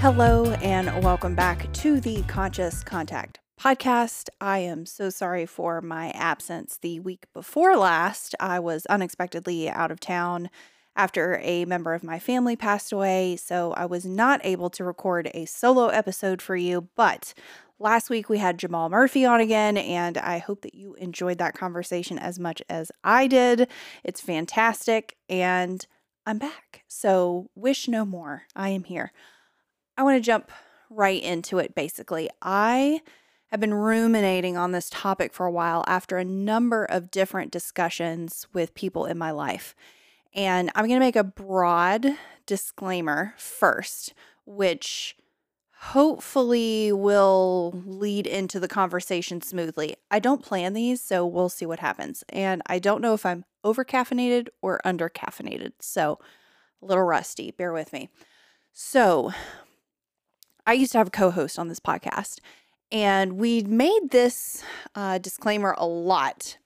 Hello, and welcome back to the Conscious Contact podcast. I am so sorry for my absence. The week before last, I was unexpectedly out of town after a member of my family passed away, so I was not able to record a solo episode for you. But last week we had Jamal Murphy on again, and I hope that you enjoyed that conversation as much as I did. It's fantastic, and I'm back. So, wish no more. I am here. I want to jump right into it basically. I have been ruminating on this topic for a while after a number of different discussions with people in my life. And I'm going to make a broad disclaimer first, which hopefully will lead into the conversation smoothly. I don't plan these, so we'll see what happens. And I don't know if I'm over caffeinated or under caffeinated. So a little rusty. Bear with me. So, I used to have a co host on this podcast, and we made this uh, disclaimer a lot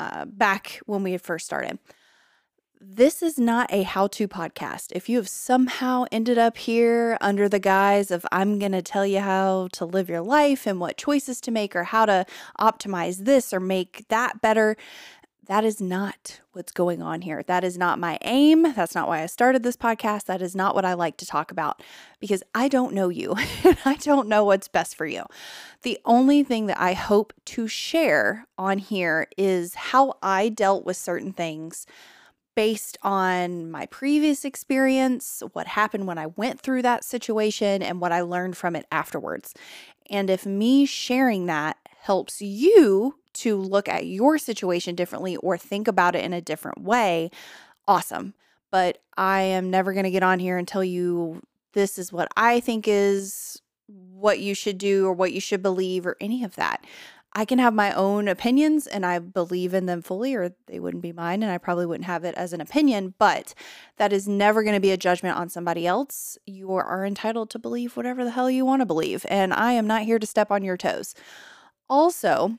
uh, back when we had first started. This is not a how to podcast. If you have somehow ended up here under the guise of I'm going to tell you how to live your life and what choices to make or how to optimize this or make that better, that is not what's going on here. That is not my aim. That's not why I started this podcast. That is not what I like to talk about because I don't know you and I don't know what's best for you. The only thing that I hope to share on here is how I dealt with certain things based on my previous experience, what happened when I went through that situation, and what I learned from it afterwards. And if me sharing that helps you to look at your situation differently or think about it in a different way, awesome. But I am never going to get on here and tell you this is what I think is what you should do or what you should believe or any of that. I can have my own opinions and I believe in them fully, or they wouldn't be mine, and I probably wouldn't have it as an opinion, but that is never going to be a judgment on somebody else. You are entitled to believe whatever the hell you want to believe, and I am not here to step on your toes. Also,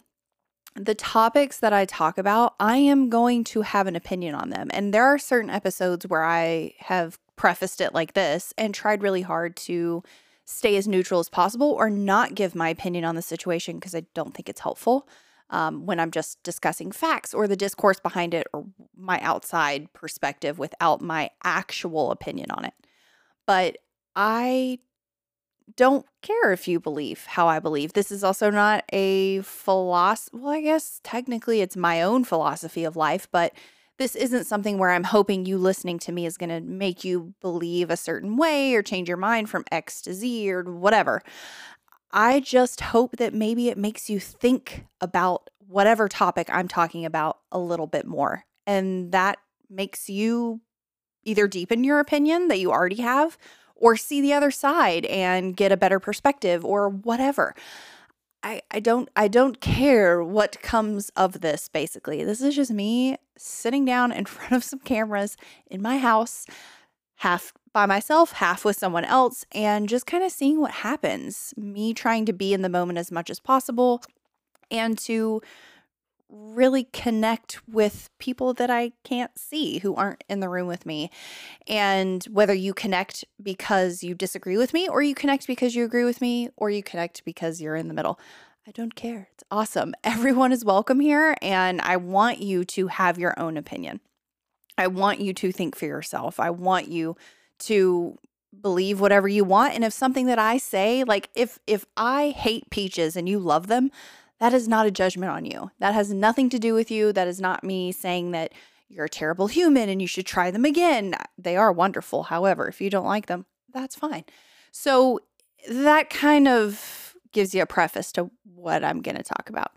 the topics that I talk about, I am going to have an opinion on them. And there are certain episodes where I have prefaced it like this and tried really hard to stay as neutral as possible or not give my opinion on the situation because I don't think it's helpful um, when I'm just discussing facts or the discourse behind it or my outside perspective without my actual opinion on it. But I don't care if you believe how I believe. This is also not a philosophy. Well, I guess technically it's my own philosophy of life, but this isn't something where I'm hoping you listening to me is going to make you believe a certain way or change your mind from X to Z or whatever. I just hope that maybe it makes you think about whatever topic I'm talking about a little bit more. And that makes you either deepen your opinion that you already have or see the other side and get a better perspective or whatever. I, I don't I don't care what comes of this basically. This is just me sitting down in front of some cameras in my house, half by myself, half with someone else, and just kind of seeing what happens. Me trying to be in the moment as much as possible and to really connect with people that I can't see who aren't in the room with me. And whether you connect because you disagree with me, or you connect because you agree with me, or you connect because you're in the middle, I don't care. It's awesome. Everyone is welcome here, and I want you to have your own opinion. I want you to think for yourself. I want you to believe whatever you want and if something that i say like if if i hate peaches and you love them that is not a judgment on you. That has nothing to do with you. That is not me saying that you're a terrible human and you should try them again. Uh, they are wonderful. However, if you don't like them, that's fine. So that kind of gives you a preface to what I'm going to talk about.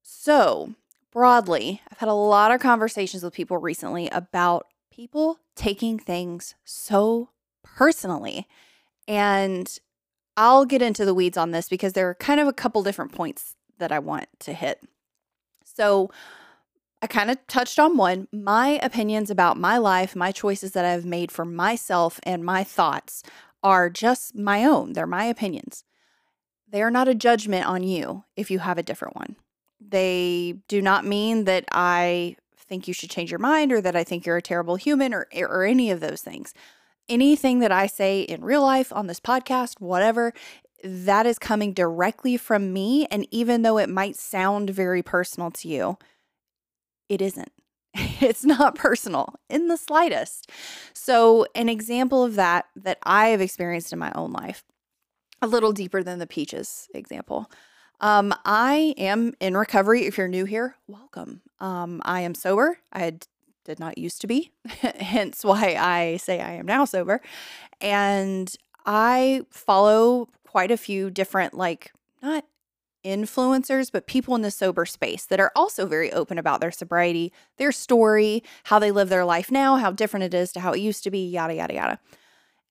So, broadly, I've had a lot of conversations with people recently about people taking things so personally. And I'll get into the weeds on this because there are kind of a couple different points that I want to hit. So, I kind of touched on one. My opinions about my life, my choices that I've made for myself, and my thoughts are just my own. They're my opinions. They are not a judgment on you if you have a different one. They do not mean that I think you should change your mind or that I think you're a terrible human or, eh, or any of those things. anything that I say in real life, on this podcast, whatever, that is coming directly from me. And even though it might sound very personal to you, it isn't. It's not personal in the slightest. So, an example of that that I have experienced in my own life, a little deeper than the peaches example. Um, I am in recovery. If you're new here, welcome. Um, I am sober. I did not used to be, hence why I say I am now sober. And I follow quite a few different, like, not influencers, but people in the sober space that are also very open about their sobriety, their story, how they live their life now, how different it is to how it used to be, yada, yada, yada.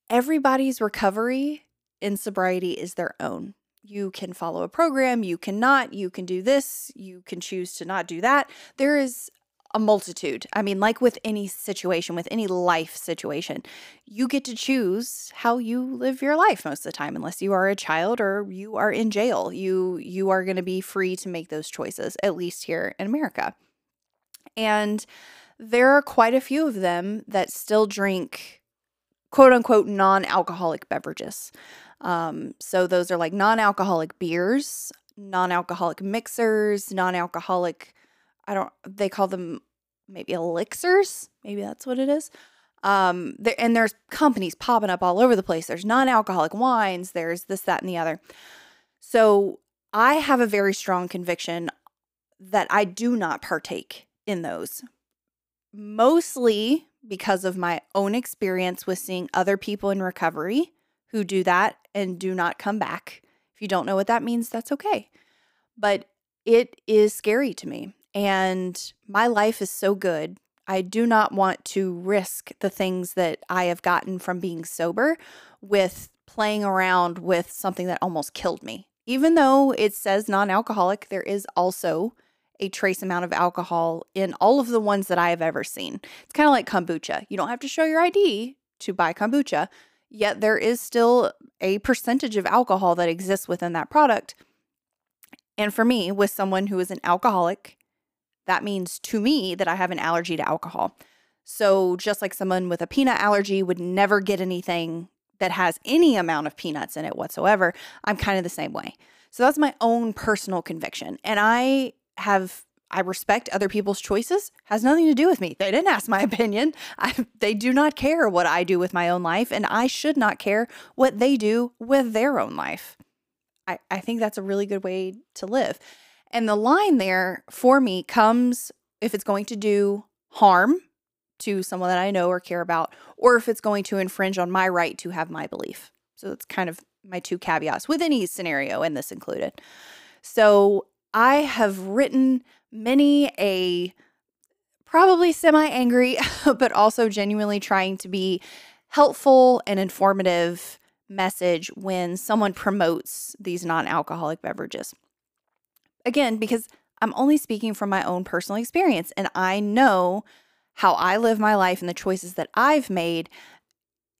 Everybody's recovery in sobriety is their own. You can follow a program, you cannot, you can do this, you can choose to not do that. There is a multitude. I mean, like with any situation, with any life situation, you get to choose how you live your life most of the time unless you are a child or you are in jail. You you are going to be free to make those choices at least here in America. And there are quite a few of them that still drink quote unquote non-alcoholic beverages. Um, so those are like non-alcoholic beers, non-alcoholic mixers, non-alcoholic I don't they call them maybe elixirs, maybe that's what it is. Um, there, and there's companies popping up all over the place. There's non-alcoholic wines, there's this, that, and the other. So I have a very strong conviction that I do not partake in those. Mostly because of my own experience with seeing other people in recovery who do that and do not come back. If you don't know what that means, that's okay. But it is scary to me. And my life is so good. I do not want to risk the things that I have gotten from being sober with playing around with something that almost killed me. Even though it says non alcoholic, there is also a trace amount of alcohol in all of the ones that I have ever seen. It's kind of like kombucha. You don't have to show your ID to buy kombucha, yet there is still a percentage of alcohol that exists within that product. And for me, with someone who is an alcoholic that means to me that I have an allergy to alcohol. So, just like someone with a peanut allergy would never get anything that has any amount of peanuts in it whatsoever, I'm kind of the same way. So, that's my own personal conviction. And I have I respect other people's choices. Has nothing to do with me. They didn't ask my opinion. I, they do not care what I do with my own life, and I should not care what they do with their own life. I, I think that's a really good way to live. And the line there for me comes if it's going to do harm to someone that I know or care about, or if it's going to infringe on my right to have my belief. So that's kind of my two caveats with any scenario, and this included. So I have written many a probably semi angry, but also genuinely trying to be helpful and informative message when someone promotes these non alcoholic beverages. Again, because I'm only speaking from my own personal experience and I know how I live my life and the choices that I've made,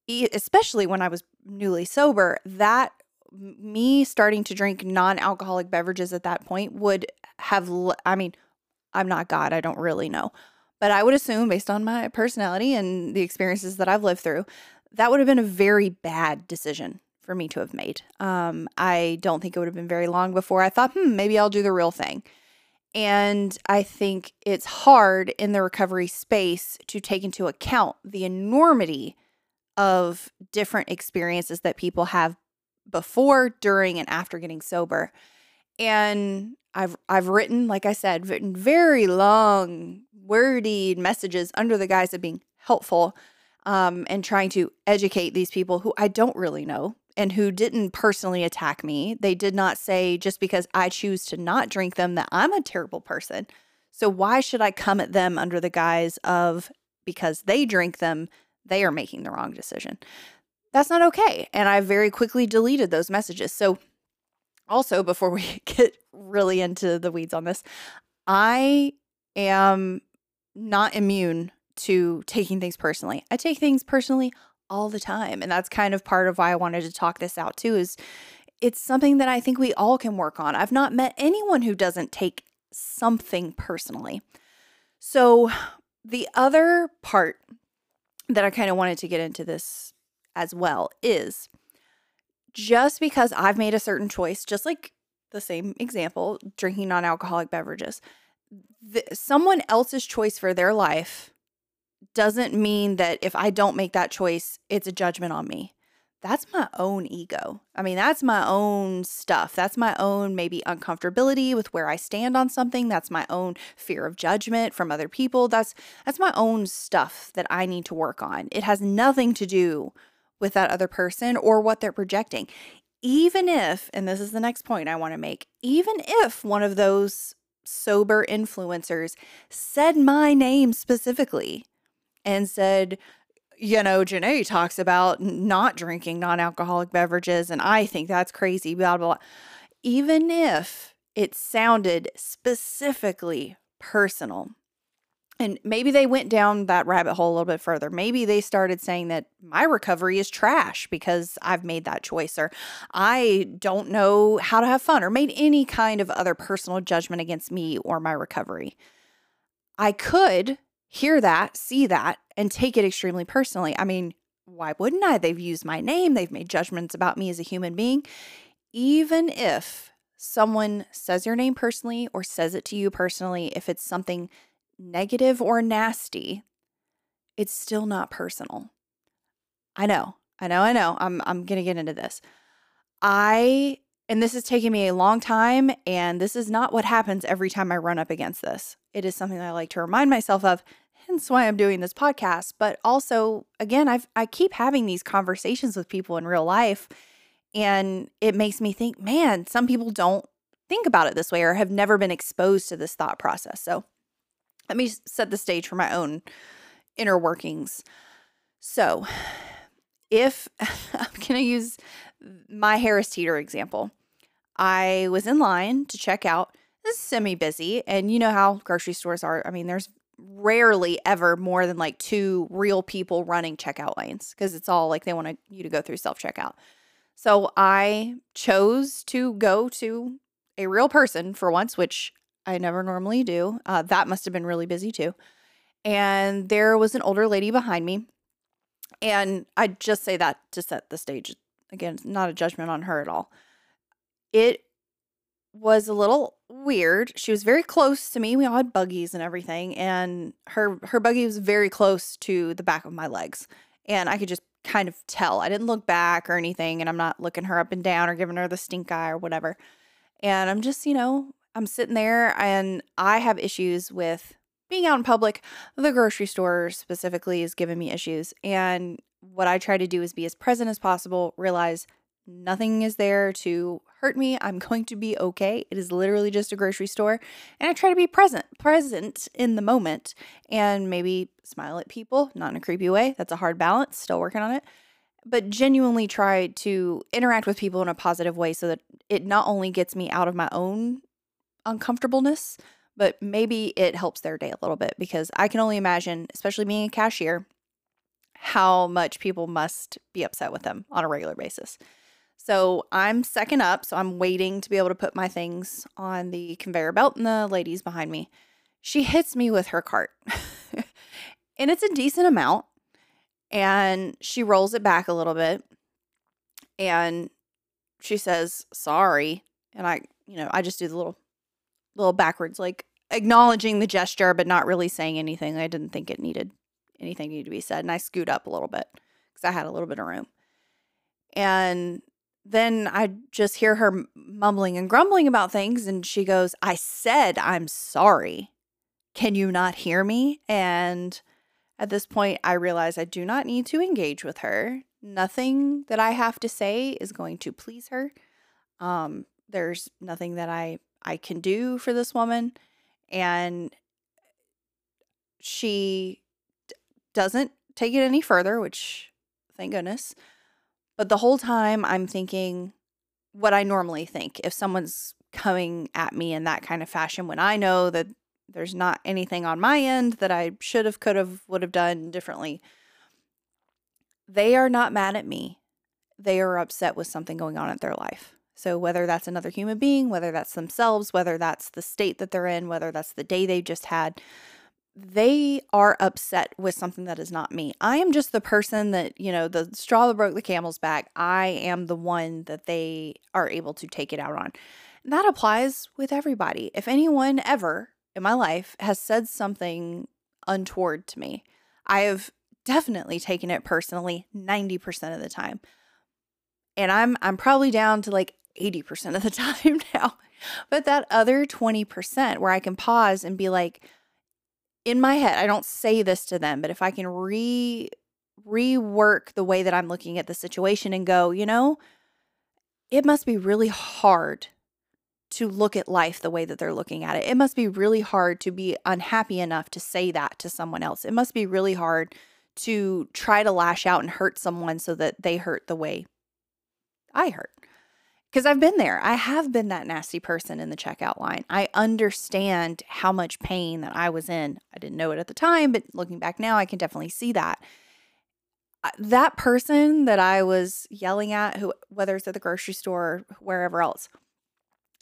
especially when I was newly sober, that me starting to drink non alcoholic beverages at that point would have, I mean, I'm not God, I don't really know. But I would assume, based on my personality and the experiences that I've lived through, that would have been a very bad decision for me to have made. Um, I don't think it would have been very long before I thought, hmm, maybe I'll do the real thing. And I think it's hard in the recovery space to take into account the enormity of different experiences that people have before, during, and after getting sober. And I've I've written, like I said, written very long, wordy messages under the guise of being helpful um, and trying to educate these people who I don't really know and who didn't personally attack me. They did not say just because I choose to not drink them that I'm a terrible person. So why should I come at them under the guise of because they drink them, they are making the wrong decision? That's not okay. And I very quickly deleted those messages. So also before we get really into the weeds on this, I am not immune to taking things personally. I take things personally all the time. And that's kind of part of why I wanted to talk this out too is it's something that I think we all can work on. I've not met anyone who doesn't take something personally. So the other part that I kind of wanted to get into this as well is just because I've made a certain choice, just like the same example, drinking non alcoholic beverages, the, someone else's choice for their life doesn't mean that if I don't make that choice, it's a judgment on me. That's my own ego. I mean, that's my own stuff. That's my own maybe uncomfortability with where I stand on something. That's my own fear of judgment from other people. That's that's my own stuff that I need to work on. It has nothing to do with that other person or what they're projecting. Even if, and this is the next point I want to make, even if one of those sober influencers said my name specifically and said, you know, Genay talks about not drinking non alcoholic beverages, and I think that's crazy, blah, blah, blah. Even if it sounded specifically personal, and maybe they went down that rabbit hole a little bit further. Maybe they started saying that my recovery is trash because I've made that choice, or I don't know how to have fun, or made any kind of other personal judgment against me or my recovery. I could hear that, see that, and take it extremely personally. I mean, why wouldn't I? They've used my name, they've made judgments about me as a human being. Even if someone says your name personally or says it to you personally, if it's something negative or nasty, it's still not personal. I know. I know, I know. I'm I'm to get into this. I and this has taken me a long time and this is not what happens every time I run up against this. It is something that I like to remind myself of hence why I'm doing this podcast. But also, again, I've I keep having these conversations with people in real life, and it makes me think, man, some people don't think about it this way or have never been exposed to this thought process. So let me set the stage for my own inner workings. So if I'm gonna use my Harris Teeter example, I was in line to check out. This is semi busy, and you know how grocery stores are. I mean, there's rarely ever more than like two real people running checkout lanes because it's all like they want you to go through self checkout. So I chose to go to a real person for once, which I never normally do. Uh, that must have been really busy too. And there was an older lady behind me. And I just say that to set the stage. Again, not a judgment on her at all. It was a little weird. She was very close to me. We all had buggies and everything, and her her buggy was very close to the back of my legs, and I could just kind of tell. I didn't look back or anything, and I'm not looking her up and down or giving her the stink eye or whatever. And I'm just, you know, I'm sitting there, and I have issues with being out in public. The grocery store specifically is giving me issues, and what I try to do is be as present as possible. Realize Nothing is there to hurt me. I'm going to be okay. It is literally just a grocery store. And I try to be present, present in the moment and maybe smile at people, not in a creepy way. That's a hard balance, still working on it. But genuinely try to interact with people in a positive way so that it not only gets me out of my own uncomfortableness, but maybe it helps their day a little bit because I can only imagine, especially being a cashier, how much people must be upset with them on a regular basis. So I'm second up. So I'm waiting to be able to put my things on the conveyor belt, and the lady's behind me. She hits me with her cart, and it's a decent amount. And she rolls it back a little bit, and she says, Sorry. And I, you know, I just do the little, little backwards, like acknowledging the gesture, but not really saying anything. I didn't think it needed anything needed to be said. And I scoot up a little bit because I had a little bit of room. And then I just hear her mumbling and grumbling about things. And she goes, I said, I'm sorry. Can you not hear me? And at this point, I realize I do not need to engage with her. Nothing that I have to say is going to please her. Um, there's nothing that I, I can do for this woman. And she d- doesn't take it any further, which thank goodness. But the whole time I'm thinking what I normally think if someone's coming at me in that kind of fashion when I know that there's not anything on my end that I should have, could have, would have done differently. They are not mad at me. They are upset with something going on in their life. So, whether that's another human being, whether that's themselves, whether that's the state that they're in, whether that's the day they've just had, they are upset with something that is not me. I am just the person that, you know, the straw that broke the camel's back. I am the one that they are able to take it out on. And that applies with everybody. If anyone ever in my life has said something untoward to me, I have definitely taken it personally 90% of the time. And I'm I'm probably down to like 80% of the time now. But that other 20% where I can pause and be like in my head, I don't say this to them, but if I can re rework the way that I'm looking at the situation and go, you know, it must be really hard to look at life the way that they're looking at it. It must be really hard to be unhappy enough to say that to someone else. It must be really hard to try to lash out and hurt someone so that they hurt the way I hurt. Because I've been there. I have been that nasty person in the checkout line. I understand how much pain that I was in. I didn't know it at the time, but looking back now, I can definitely see that. That person that I was yelling at, who whether it's at the grocery store or wherever else,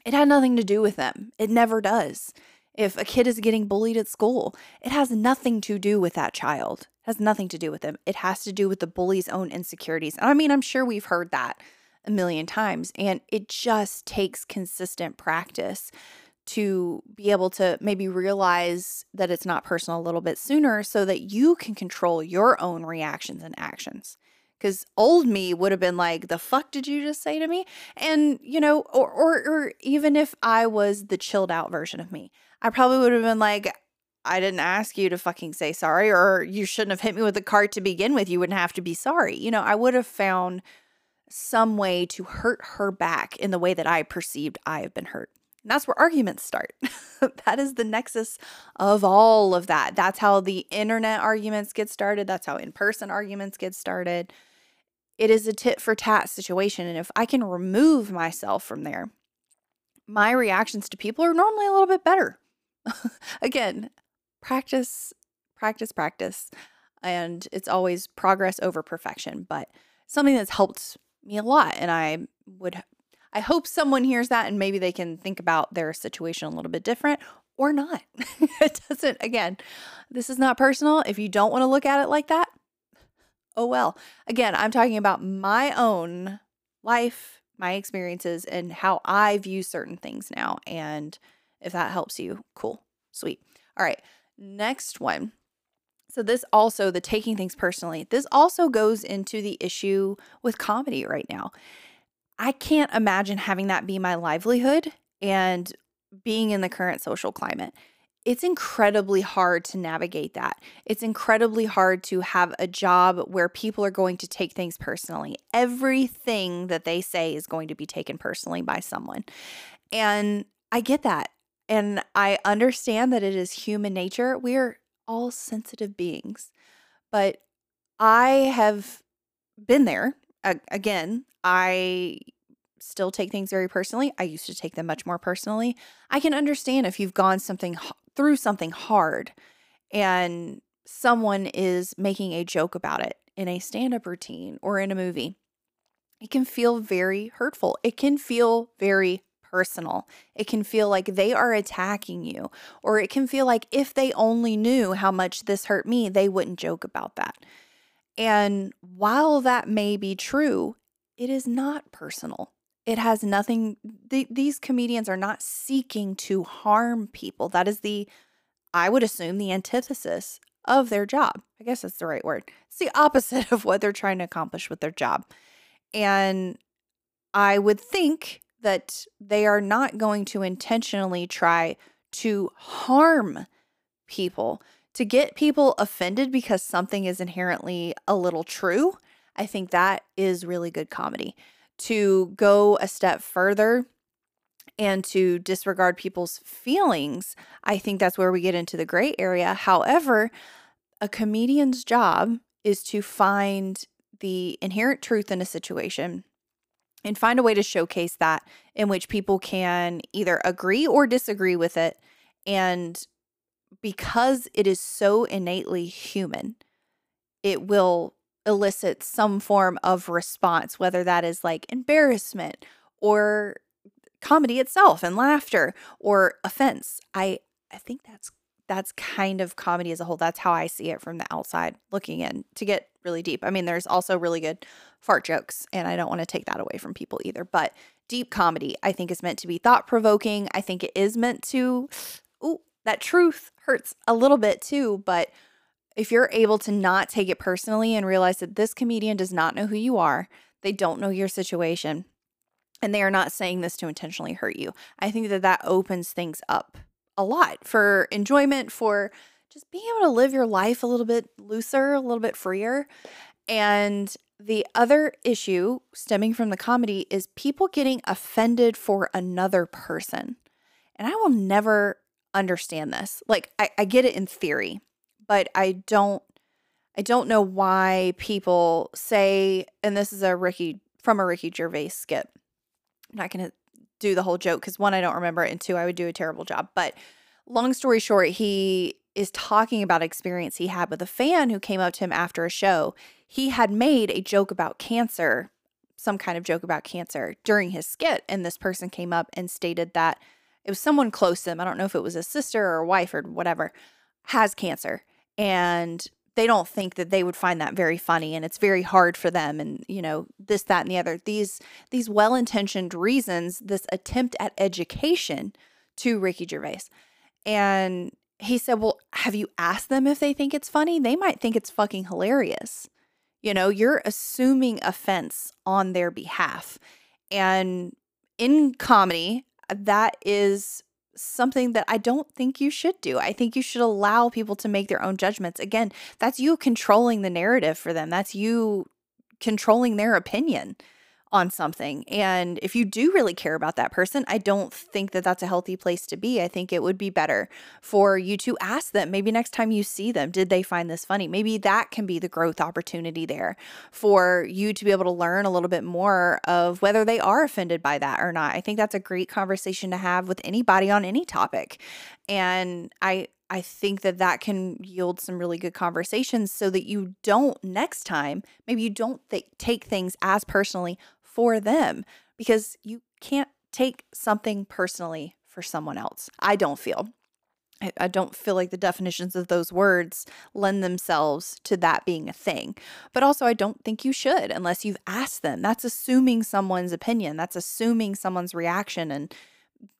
it had nothing to do with them. It never does. If a kid is getting bullied at school, it has nothing to do with that child. It has nothing to do with them. It has to do with the bully's own insecurities. And I mean, I'm sure we've heard that a million times. And it just takes consistent practice to be able to maybe realize that it's not personal a little bit sooner so that you can control your own reactions and actions. Because old me would have been like, the fuck did you just say to me? And, you know, or, or, or even if I was the chilled out version of me, I probably would have been like, I didn't ask you to fucking say sorry, or you shouldn't have hit me with the cart to begin with. You wouldn't have to be sorry. You know, I would have found some way to hurt her back in the way that I perceived I have been hurt. And that's where arguments start. that is the nexus of all of that. That's how the internet arguments get started. That's how in person arguments get started. It is a tit for tat situation. And if I can remove myself from there, my reactions to people are normally a little bit better. Again, practice, practice, practice. And it's always progress over perfection. But something that's helped me a lot. And I would, I hope someone hears that and maybe they can think about their situation a little bit different or not. it doesn't, again, this is not personal. If you don't want to look at it like that, oh well. Again, I'm talking about my own life, my experiences, and how I view certain things now. And if that helps you, cool, sweet. All right, next one so, this also, the taking things personally, this also goes into the issue with comedy right now. I can't imagine having that be my livelihood and being in the current social climate. It's incredibly hard to navigate that. It's incredibly hard to have a job where people are going to take things personally. Everything that they say is going to be taken personally by someone. And I get that. And I understand that it is human nature. We're all sensitive beings. But I have been there. again, I still take things very personally. I used to take them much more personally. I can understand if you've gone something through something hard and someone is making a joke about it in a stand-up routine or in a movie. It can feel very hurtful. It can feel very personal. It can feel like they are attacking you, or it can feel like if they only knew how much this hurt me, they wouldn't joke about that. And while that may be true, it is not personal. It has nothing, th- these comedians are not seeking to harm people. That is the, I would assume, the antithesis of their job. I guess that's the right word. It's the opposite of what they're trying to accomplish with their job. And I would think that they are not going to intentionally try to harm people, to get people offended because something is inherently a little true. I think that is really good comedy. To go a step further and to disregard people's feelings, I think that's where we get into the gray area. However, a comedian's job is to find the inherent truth in a situation and find a way to showcase that in which people can either agree or disagree with it. And because it is so innately human, it will elicit some form of response, whether that is like embarrassment or comedy itself and laughter or offense. I I think that's that's kind of comedy as a whole. That's how I see it from the outside looking in to get really deep. I mean, there's also really good fart jokes, and I don't want to take that away from people either. But deep comedy, I think, is meant to be thought provoking. I think it is meant to, ooh, that truth hurts a little bit too. But if you're able to not take it personally and realize that this comedian does not know who you are, they don't know your situation, and they are not saying this to intentionally hurt you, I think that that opens things up a lot for enjoyment, for just being able to live your life a little bit looser, a little bit freer. And the other issue stemming from the comedy is people getting offended for another person. And I will never understand this. Like I, I get it in theory, but I don't I don't know why people say, and this is a Ricky from a Ricky Gervais skit. I'm not gonna do the whole joke because one, I don't remember it, and two, I would do a terrible job. But long story short, he is talking about experience he had with a fan who came up to him after a show. He had made a joke about cancer, some kind of joke about cancer during his skit, and this person came up and stated that it was someone close to him. I don't know if it was a sister or a wife or whatever, has cancer. And they don't think that they would find that very funny and it's very hard for them and you know this that and the other. These these well-intentioned reasons this attempt at education to Ricky Gervais. And he said well have you asked them if they think it's funny? They might think it's fucking hilarious. You know you're assuming offense on their behalf. And in comedy that is something that I don't think you should do. I think you should allow people to make their own judgments. Again, that's you controlling the narrative for them. That's you controlling their opinion on something. And if you do really care about that person, I don't think that that's a healthy place to be. I think it would be better for you to ask them, maybe next time you see them, did they find this funny? Maybe that can be the growth opportunity there for you to be able to learn a little bit more of whether they are offended by that or not. I think that's a great conversation to have with anybody on any topic. And I I think that that can yield some really good conversations so that you don't next time, maybe you don't th- take things as personally for them because you can't take something personally for someone else. I don't feel. I, I don't feel like the definitions of those words lend themselves to that being a thing. But also, I don't think you should unless you've asked them. That's assuming someone's opinion, that's assuming someone's reaction. And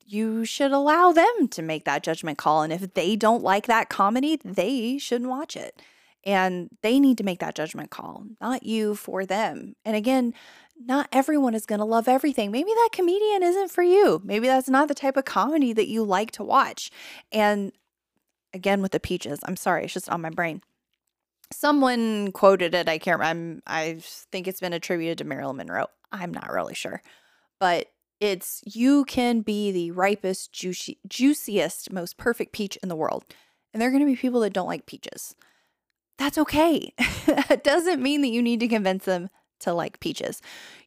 you should allow them to make that judgment call. And if they don't like that comedy, they shouldn't watch it. And they need to make that judgment call, not you for them. And again, not everyone is going to love everything. Maybe that comedian isn't for you. Maybe that's not the type of comedy that you like to watch. And again, with the peaches, I'm sorry, it's just on my brain. Someone quoted it. I can't remember. I think it's been attributed to Marilyn Monroe. I'm not really sure. But it's you can be the ripest, juicy, juiciest, most perfect peach in the world. And there are going to be people that don't like peaches. That's okay. it doesn't mean that you need to convince them to like peaches.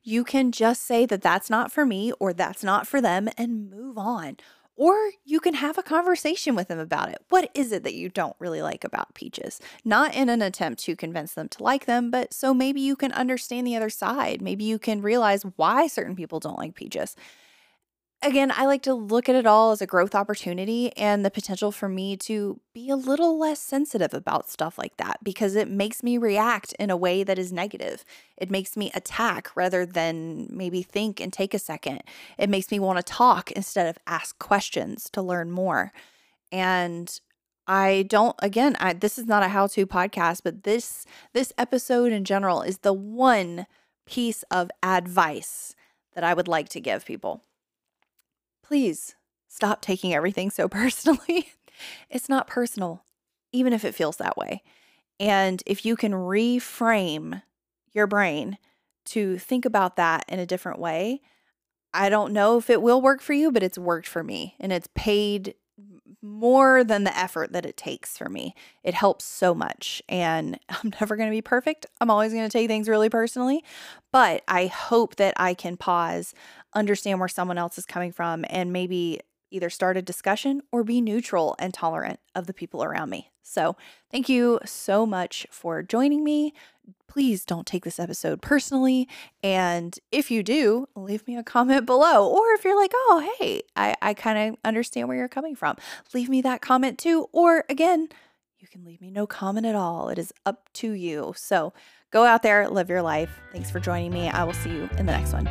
You can just say that that's not for me or that's not for them and move on. Or you can have a conversation with them about it. What is it that you don't really like about peaches? Not in an attempt to convince them to like them, but so maybe you can understand the other side. Maybe you can realize why certain people don't like peaches again, I like to look at it all as a growth opportunity and the potential for me to be a little less sensitive about stuff like that because it makes me react in a way that is negative. It makes me attack rather than maybe think and take a second. It makes me want to talk instead of ask questions to learn more. And I don't again, I this is not a how-to podcast, but this this episode in general is the one piece of advice that I would like to give people please stop taking everything so personally. it's not personal, even if it feels that way. And if you can reframe your brain to think about that in a different way, I don't know if it will work for you, but it's worked for me and it's paid more than the effort that it takes for me. It helps so much. And I'm never going to be perfect. I'm always going to take things really personally. But I hope that I can pause, understand where someone else is coming from, and maybe either start a discussion or be neutral and tolerant of the people around me. So, thank you so much for joining me. Please don't take this episode personally. And if you do, leave me a comment below. Or if you're like, oh, hey, I, I kind of understand where you're coming from, leave me that comment too. Or again, you can leave me no comment at all. It is up to you. So, go out there, live your life. Thanks for joining me. I will see you in the next one.